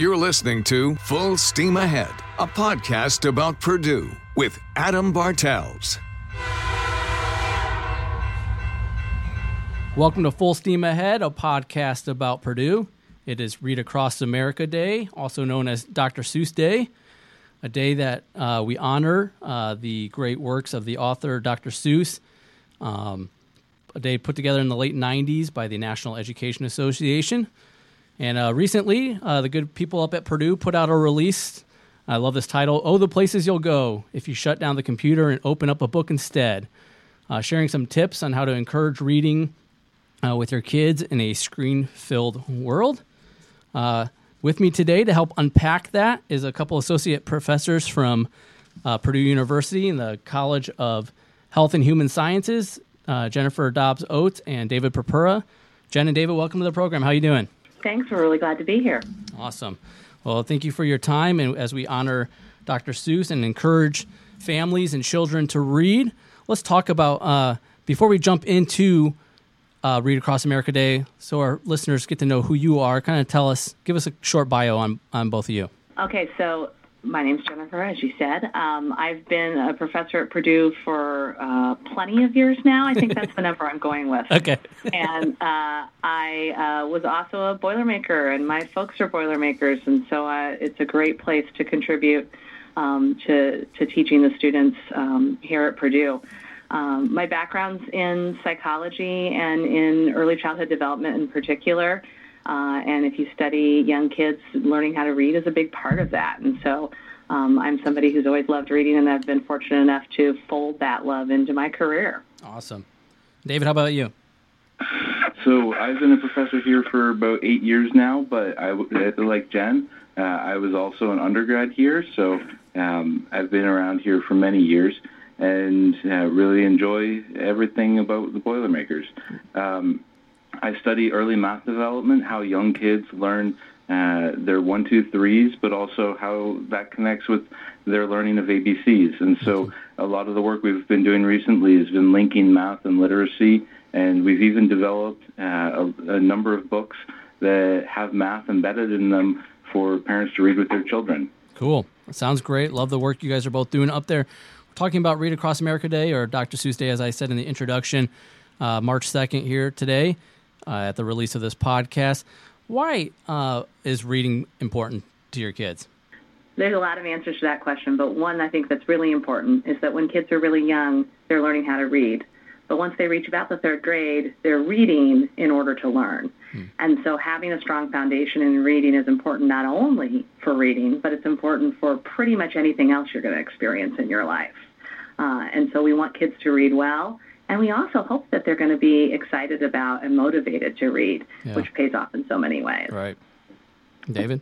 You're listening to Full Steam Ahead, a podcast about Purdue with Adam Bartels. Welcome to Full Steam Ahead, a podcast about Purdue. It is Read Across America Day, also known as Dr. Seuss Day, a day that uh, we honor uh, the great works of the author Dr. Seuss. Um, a day put together in the late 90s by the National Education Association. And uh, recently, uh, the good people up at Purdue put out a release. I love this title Oh, the Places You'll Go If You Shut Down the Computer and Open Up a Book Instead. Uh, sharing some tips on how to encourage reading uh, with your kids in a screen filled world. Uh, with me today to help unpack that is a couple associate professors from uh, Purdue University in the College of Health and Human Sciences, Jennifer Dobbs Oates and David Purpura. Jen and David, welcome to the program. How are you doing? Thanks. We're really glad to be here. Awesome. Well, thank you for your time. And as we honor Dr. Seuss and encourage families and children to read, let's talk about, uh, before we jump into uh, Read Across America Day, so our listeners get to know who you are, kind of tell us, give us a short bio on, on both of you. Okay, so my name's Jennifer, as you said. Um, I've been a professor at Purdue for uh, plenty of years now. I think that's the number I'm going with. Okay. and uh, I uh, was also a Boilermaker, and my folks are Boilermakers, and so uh, it's a great place to contribute um, to, to teaching the students um, here at Purdue. Um, my background's in psychology and in early childhood development in particular. Uh, and if you study young kids, learning how to read is a big part of that. And so um, I'm somebody who's always loved reading, and I've been fortunate enough to fold that love into my career. Awesome. David, how about you? So I've been a professor here for about eight years now, but I, like Jen, uh, I was also an undergrad here, so um, I've been around here for many years and uh, really enjoy everything about the Boilermakers. Um, I study early math development, how young kids learn uh, their one, two, threes, but also how that connects with their learning of ABCs. And so a lot of the work we've been doing recently has been linking math and literacy, and we've even developed uh, a, a number of books that have math embedded in them for parents to read with their children. Cool. sounds great. Love the work you guys are both doing up there. We're talking about Read Across America Day or Dr. Seuss Day, as I said in the introduction, uh, March 2nd here today uh, at the release of this podcast. Why uh, is reading important to your kids? There's a lot of answers to that question, but one I think that's really important is that when kids are really young, they're learning how to read. But once they reach about the third grade, they're reading in order to learn. Hmm. And so having a strong foundation in reading is important not only for reading, but it's important for pretty much anything else you're going to experience in your life. Uh, and so we want kids to read well and we also hope that they're going to be excited about and motivated to read, yeah. which pays off in so many ways. Right. David?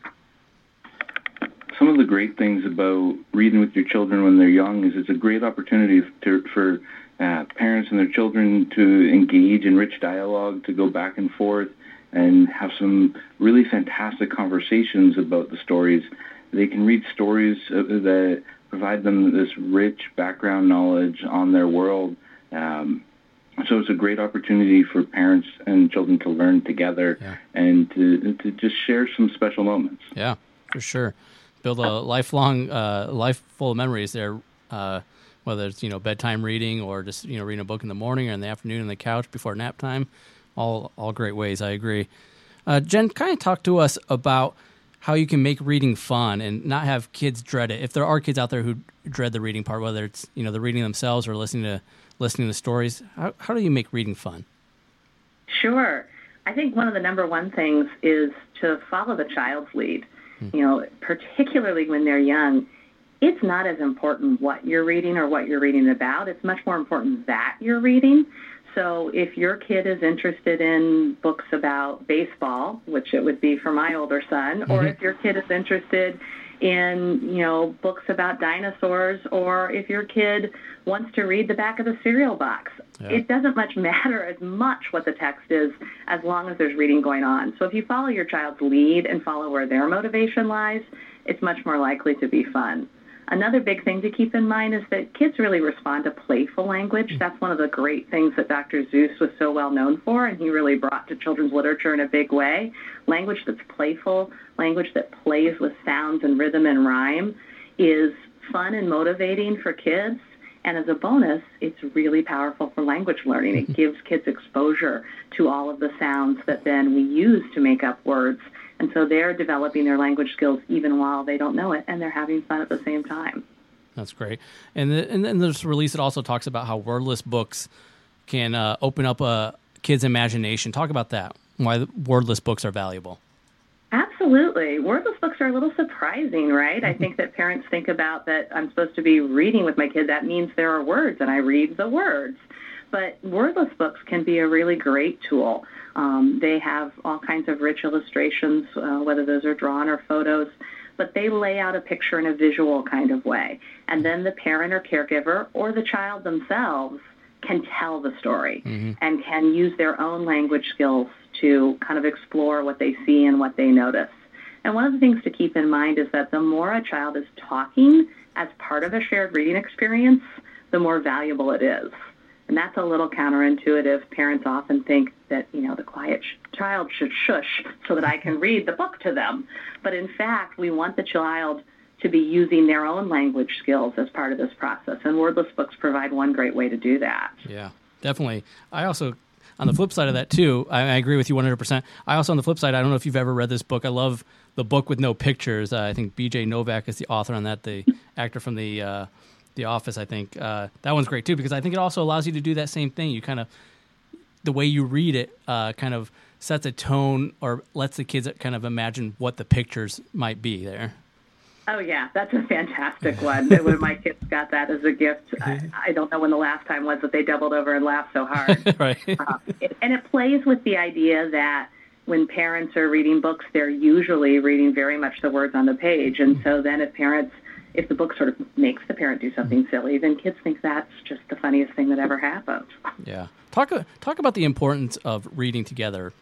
Some of the great things about reading with your children when they're young is it's a great opportunity to, for uh, parents and their children to engage in rich dialogue, to go back and forth, and have some really fantastic conversations about the stories. They can read stories uh, that provide them this rich background knowledge on their world um, so it's a great opportunity for parents and children to learn together yeah. and to to just share some special moments. Yeah, for sure. Build a lifelong uh, life full of memories there. Uh, whether it's you know bedtime reading or just you know reading a book in the morning or in the afternoon on the couch before nap time, all all great ways. I agree. Uh, Jen, kind of talk to us about how you can make reading fun and not have kids dread it. If there are kids out there who dread the reading part, whether it's you know the reading themselves or listening to listening to stories. How, how do you make reading fun? Sure. I think one of the number one things is to follow the child's lead. Hmm. You know, particularly when they're young, it's not as important what you're reading or what you're reading about. It's much more important that you're reading. So if your kid is interested in books about baseball, which it would be for my older son, mm-hmm. or if your kid is interested in, you know, books about dinosaurs, or if your kid wants to read the back of the cereal box. Yeah. It doesn't much matter as much what the text is as long as there's reading going on. So if you follow your child's lead and follow where their motivation lies, it's much more likely to be fun. Another big thing to keep in mind is that kids really respond to playful language. Mm. That's one of the great things that Dr. Seuss was so well known for, and he really brought to children's literature in a big way. Language that's playful, language that plays with sounds and rhythm and rhyme is fun and motivating for kids. And as a bonus, it's really powerful for language learning. It gives kids exposure to all of the sounds that then we use to make up words. And so they're developing their language skills even while they don't know it, and they're having fun at the same time. That's great. And the, and then this release it also talks about how wordless books can uh, open up a kid's imagination. Talk about that. Why wordless books are valuable. Absolutely. Wordless books are a little surprising, right? I think that parents think about that I'm supposed to be reading with my kid. That means there are words, and I read the words. But wordless books can be a really great tool. Um, they have all kinds of rich illustrations, uh, whether those are drawn or photos, but they lay out a picture in a visual kind of way. And then the parent or caregiver or the child themselves can tell the story mm-hmm. and can use their own language skills to kind of explore what they see and what they notice. And one of the things to keep in mind is that the more a child is talking as part of a shared reading experience, the more valuable it is. And that's a little counterintuitive. Parents often think that, you know, the quiet sh- child should shush so that I can read the book to them. But in fact, we want the child to be using their own language skills as part of this process. And wordless books provide one great way to do that. Yeah, definitely. I also on the flip side of that too, I, agree with you 100%. I also on the flip side, I don't know if you've ever read this book. I love the book with no pictures. Uh, I think B.J. Novak is the author on that, the actor from the uh, the Office. I think uh, that one's great too because I think it also allows you to do that same thing. You kind of the way you read it uh, kind of sets a tone or lets the kids kind of imagine what the pictures might be there. Oh yeah, that's a fantastic one. when my kids got that as a gift, I, I, don't know when the last time was that they doubled over and laughed so hard. right. Uh, it, and it plays with the idea that when parents are reading books, they're usually reading very much the words on the page, and so then if parents if the book sort of makes the parent do something mm-hmm. silly, then kids think that's just the funniest thing that ever happened. Yeah. Talk talk about the importance of reading together.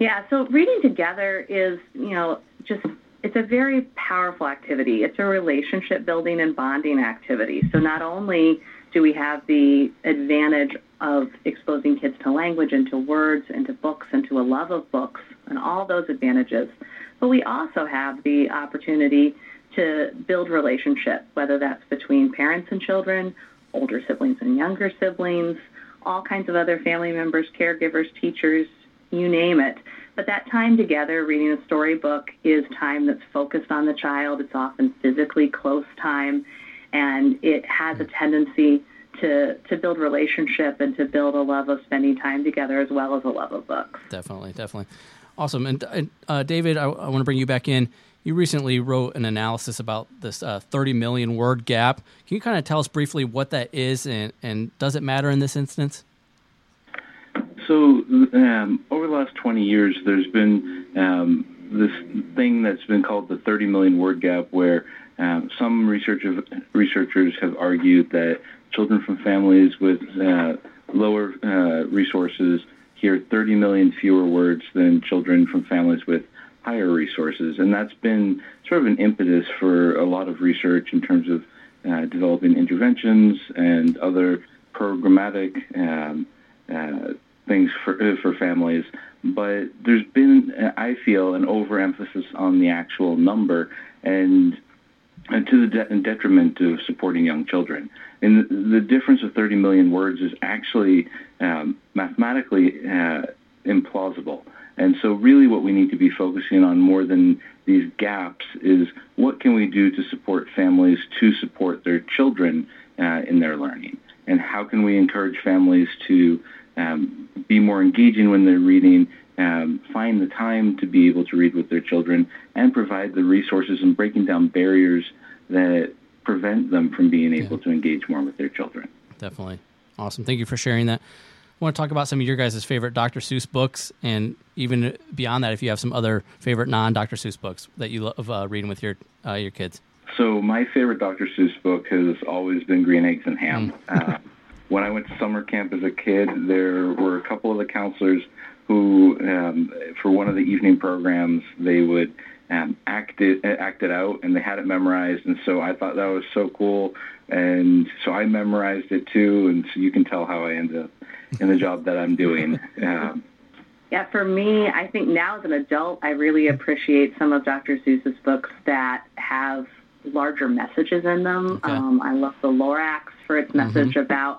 Yeah, so reading together is, you know, just it's a very powerful activity. It's a relationship building and bonding activity. So not only do we have the advantage of exposing kids to language and to words and to books and to a love of books and all those advantages, but we also have the opportunity to build relationship, whether that's between parents and children, older siblings and younger siblings, all kinds of other family members, caregivers, teachers, you name it. But that time together, reading a storybook, is time that's focused on the child. It's often physically close time, and it has a tendency to to build relationship and to build a love of spending time together as well as a love of books. Definitely, definitely, awesome. And uh, David, I, I want to bring you back in. You recently wrote an analysis about this uh, 30 million word gap. Can you kind of tell us briefly what that is, and, and does it matter in this instance? So, um, over the last 20 years, there's been um, this thing that's been called the 30 million word gap, where um, some research of, researchers have argued that children from families with uh, lower uh, resources hear 30 million fewer words than children from families with higher resources. And that's been sort of an impetus for a lot of research in terms of uh, developing interventions and other programmatic um, uh, things for uh, for families. But there's been, I feel, an overemphasis on the actual number and, and to the de- detriment of supporting young children. And the, the, difference of 30 million words is actually um, mathematically uh, implausible. And so, really, what we need to be focusing on more than these gaps is what can we do to support families to support their children uh, in their learning, and how can we encourage families to um, be more engaging when they're reading, um, find the time to be able to read with their children, and provide the resources and breaking down barriers that prevent them from being able yeah. to engage more with their children. Definitely. Awesome. Thank you for sharing that. I want to talk about some of your guys' favorite Dr. Seuss books, and even beyond that, if you have some other favorite non-Dr. Seuss books that you love uh, reading with your uh, your kids. So my favorite Dr. Seuss book has always been Green Eggs and Ham. Mm. Uh, when I went to summer camp as a kid, there were a couple of the counselors who, um, for one of the evening programs, they would um, acted it out, and they had it memorized. And so I thought that was so cool, and so I memorized it too. And so you can tell how I ended up in the job that I'm doing. Um, yeah, for me, I think now as an adult, I really appreciate some of Dr. Seuss's books that have larger messages in them. Okay. Um, I love the Lorax for its message Mm-hmm. about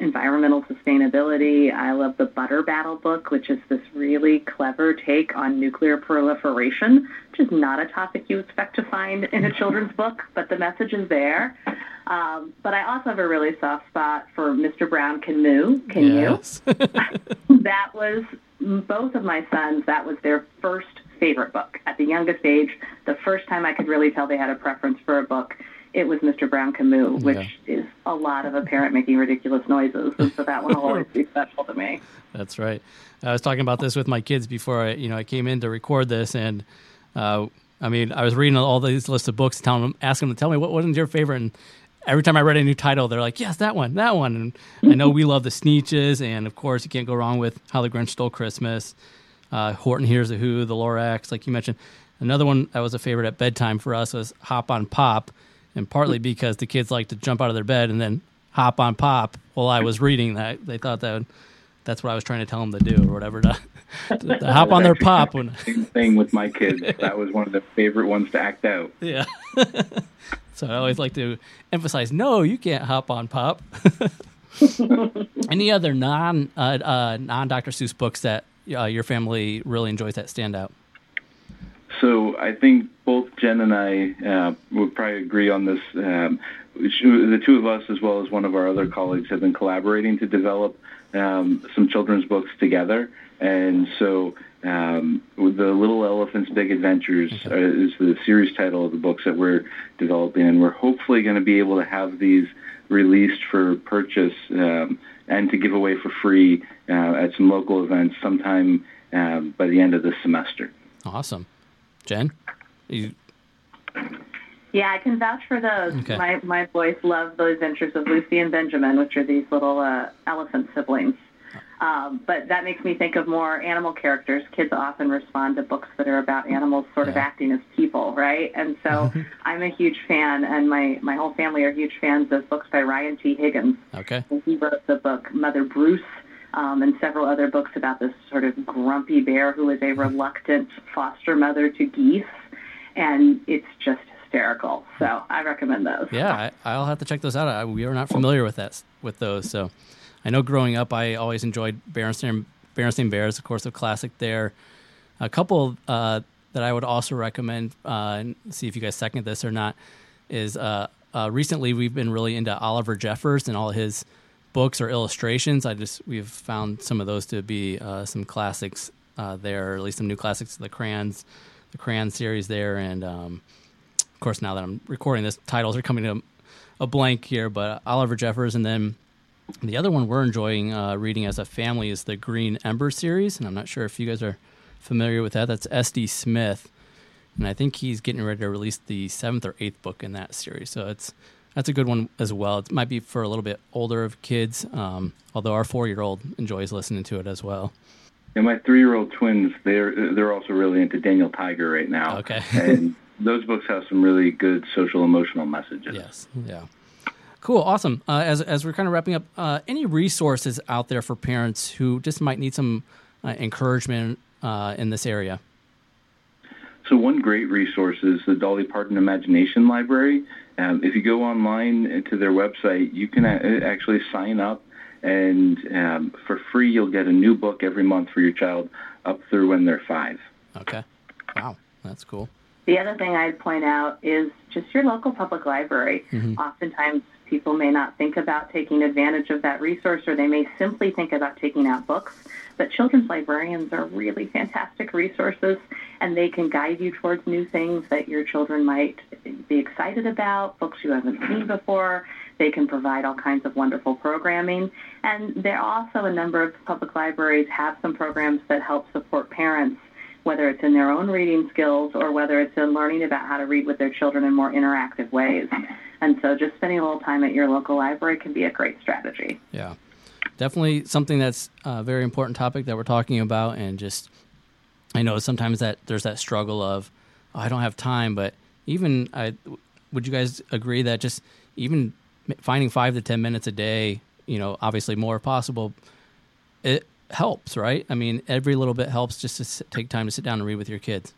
environmental sustainability. I love the Butter Battle book, which is this really clever take on nuclear proliferation, which is not a topic you expect to find in a children's book, but the message is there. Um, but I also have a really soft spot for Mr. Brown Can Moo. Can you? that was both of my sons that was their first favorite book at the youngest age the first time i could really tell they had a preference for a book it was mr brown can moo which is a lot of a parent making ridiculous noises and so that one will always be special to me That's right. I was talking about this with my kids before I, you know, I came in to record this, and uh, I mean, I was reading all these lists of books, telling them, asking them to tell me what wasn't your favorite, and every time I read a new title, they're like, "Yes, that one, that one." And I know we love the Sneetches, and of course, you can't go wrong with How the Grinch Stole Christmas, uh, Horton Hears a Who, The Lorax, like you mentioned. Another one that was a favorite at bedtime for us was Hop on Pop, and partly because the kids like to jump out of their bed and then hop on pop while I was reading that. They thought that would, that's what I was trying to tell them to do or whatever to, to, to hop on their pop when same thing with my kids. That was one of the favorite ones to act out. yeah. so I always like to emphasize, no, you can't hop on pop. Any other non uh, uh, non Dr. Seuss books that uh, your family really enjoys that stand out? So I think both Jen and I uh, would probably agree on this. Um, the two of us, as well as one of our other colleagues, have been collaborating to develop um, some children's books together. And so, um, the Little Elephants Big Adventures uh, is the series title of the books that we're developing, and we're hopefully going to be able to have these released for purchase um, and to give away for free uh, at some local events sometime um, by the end of this semester. Awesome. Jen? You, yeah i can vouch for those Okay. my my boys love the adventures of lucy and benjamin which are these little uh, elephant siblings um, but that makes me think of more animal characters. Kids often respond to books that are about animals sort of acting as people, right? And so I'm a huge fan, and my, my whole family are huge fans of books by Ryan T. Higgins. okay. And he wrote the book Mother Bruce um, and several other books about this sort of grumpy bear who is a reluctant foster mother to geese. And it's just hysterical. So I recommend those. Yeah, I, I'll have to check those out. I, we are not familiar with that with those, so I know growing up, I always enjoyed Berenstain Berenstain Bears, of course, a classic there. A couple uh, that I would also recommend, uh, and see if you guys second this or not, is uh, uh, recently we've been really into Oliver Jeffers and all his books or illustrations. I just we've found some of those to be uh, some classics uh, there, or at least some new classics. The crayons, the crayon series there, and um, of course, now that I'm recording this, titles are coming to a blank here, but Oliver Jeffers, and then the other one we're enjoying uh, reading as a family is the Green Ember series, and I'm not sure if you guys are familiar with that. That's S.D. Smith, and I think he's getting ready to release the seventh or eighth book in that series. So it's that's a good one as well. It might be for a little bit older of kids, um, although our four-year-old enjoys listening to it as well. And my three-year-old twins, they're they're also really into Daniel Tiger right now. Okay. and those books have some really good social emotional messages. Yes. Yeah. Cool. Awesome. Uh, as as we're kind of wrapping up, uh, any resources out there for parents who just might need some uh, encouragement uh, in this area? So one great resource is the Dolly Parton Imagination Library. Um, if you go online to their website, you can a- actually sign up, and um, for free, you'll get a new book every month for your child up through when they're five. Okay. Wow. That's cool. The other thing I'd point out is just your local public library. Oftentimes, people may not think about taking advantage of that resource, or they may simply think about taking out books. But children's librarians are really fantastic resources, and they can guide you towards new things that your children might be excited about, books you haven't seen before. They can provide all kinds of wonderful programming. And there are also a number of public libraries have some programs that help support parents whether it's in their own reading skills or whether it's in learning about how to read with their children in more interactive ways. And so just spending a little time at your local library can be a great strategy. Yeah. definitely something that's a very important topic that we're talking about, and just I know sometimes that there's that struggle of oh, I don't have time, but even I would you guys agree that just even finding five to ten minutes a day, you know, obviously more possible, it helps, right? I mean, every little bit helps just to take time to sit down and read with your kids.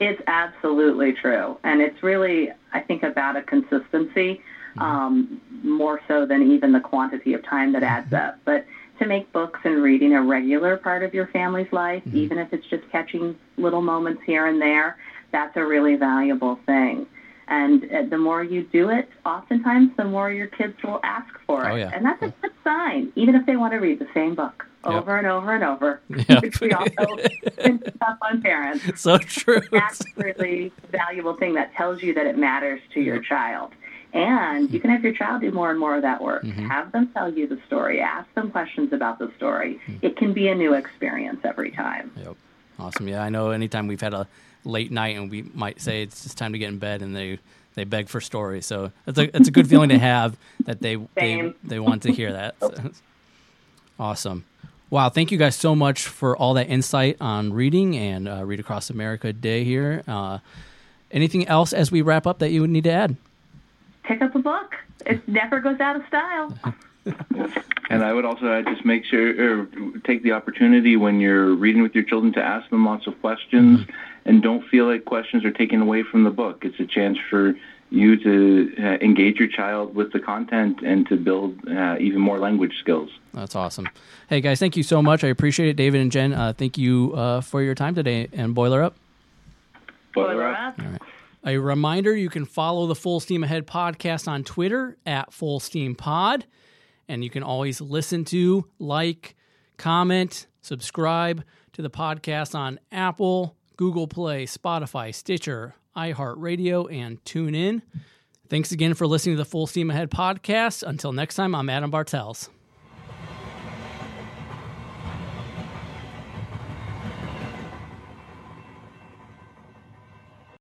It's absolutely true. And it's really, I think, about a consistency mm-hmm. um, more so than even the quantity of time that adds mm-hmm. up. But to make books and reading a regular part of your family's life, mm-hmm. even if it's just catching little moments here and there, that's a really valuable thing. And uh, the more you do it, oftentimes the more your kids will ask for it. Oh, yeah. And that's a good sign, even if they want to read the same book over yep. and over and over, yep. which we also stuff on parents. So true. That's a really valuable thing that tells you that it matters to your child. And you can have your child do more and more of that work. Mm-hmm. Have them tell you the story. Ask them questions about the story. Mm-hmm. It can be a new experience every time. Yep. Awesome. Yeah, I know anytime we've had a late night and we might say it's just time to get in bed and they they beg for stories. So it's a it's a good feeling to have that they they, they want to hear that. So. Awesome. Wow, thank you guys so much for all that insight on reading and uh, Read Across America Day here. Uh, anything else as we wrap up that you would need to add? Pick up a book. It never goes out of style. and I would also uh, just make sure, or take the opportunity when you're reading with your children to ask them lots of questions, mm-hmm. And don't feel like questions are taken away from the book. It's a chance for you to uh, engage your child with the content and to build uh, even more language skills. That's awesome. Hey, guys, thank you so much. I appreciate it. David and Jen, uh, thank you uh, for your time today. And Boiler Up. Boiler, Up. All right. A reminder you can follow the Full Steam Ahead podcast on Twitter at Full Steam Pod. And you can always listen to, like, comment, subscribe to the podcast on Apple, Google Play, Spotify, Stitcher, iHeartRadio, and TuneIn. Thanks again for listening to the Full Steam Ahead podcast. Until next time, I'm Adam Bartels.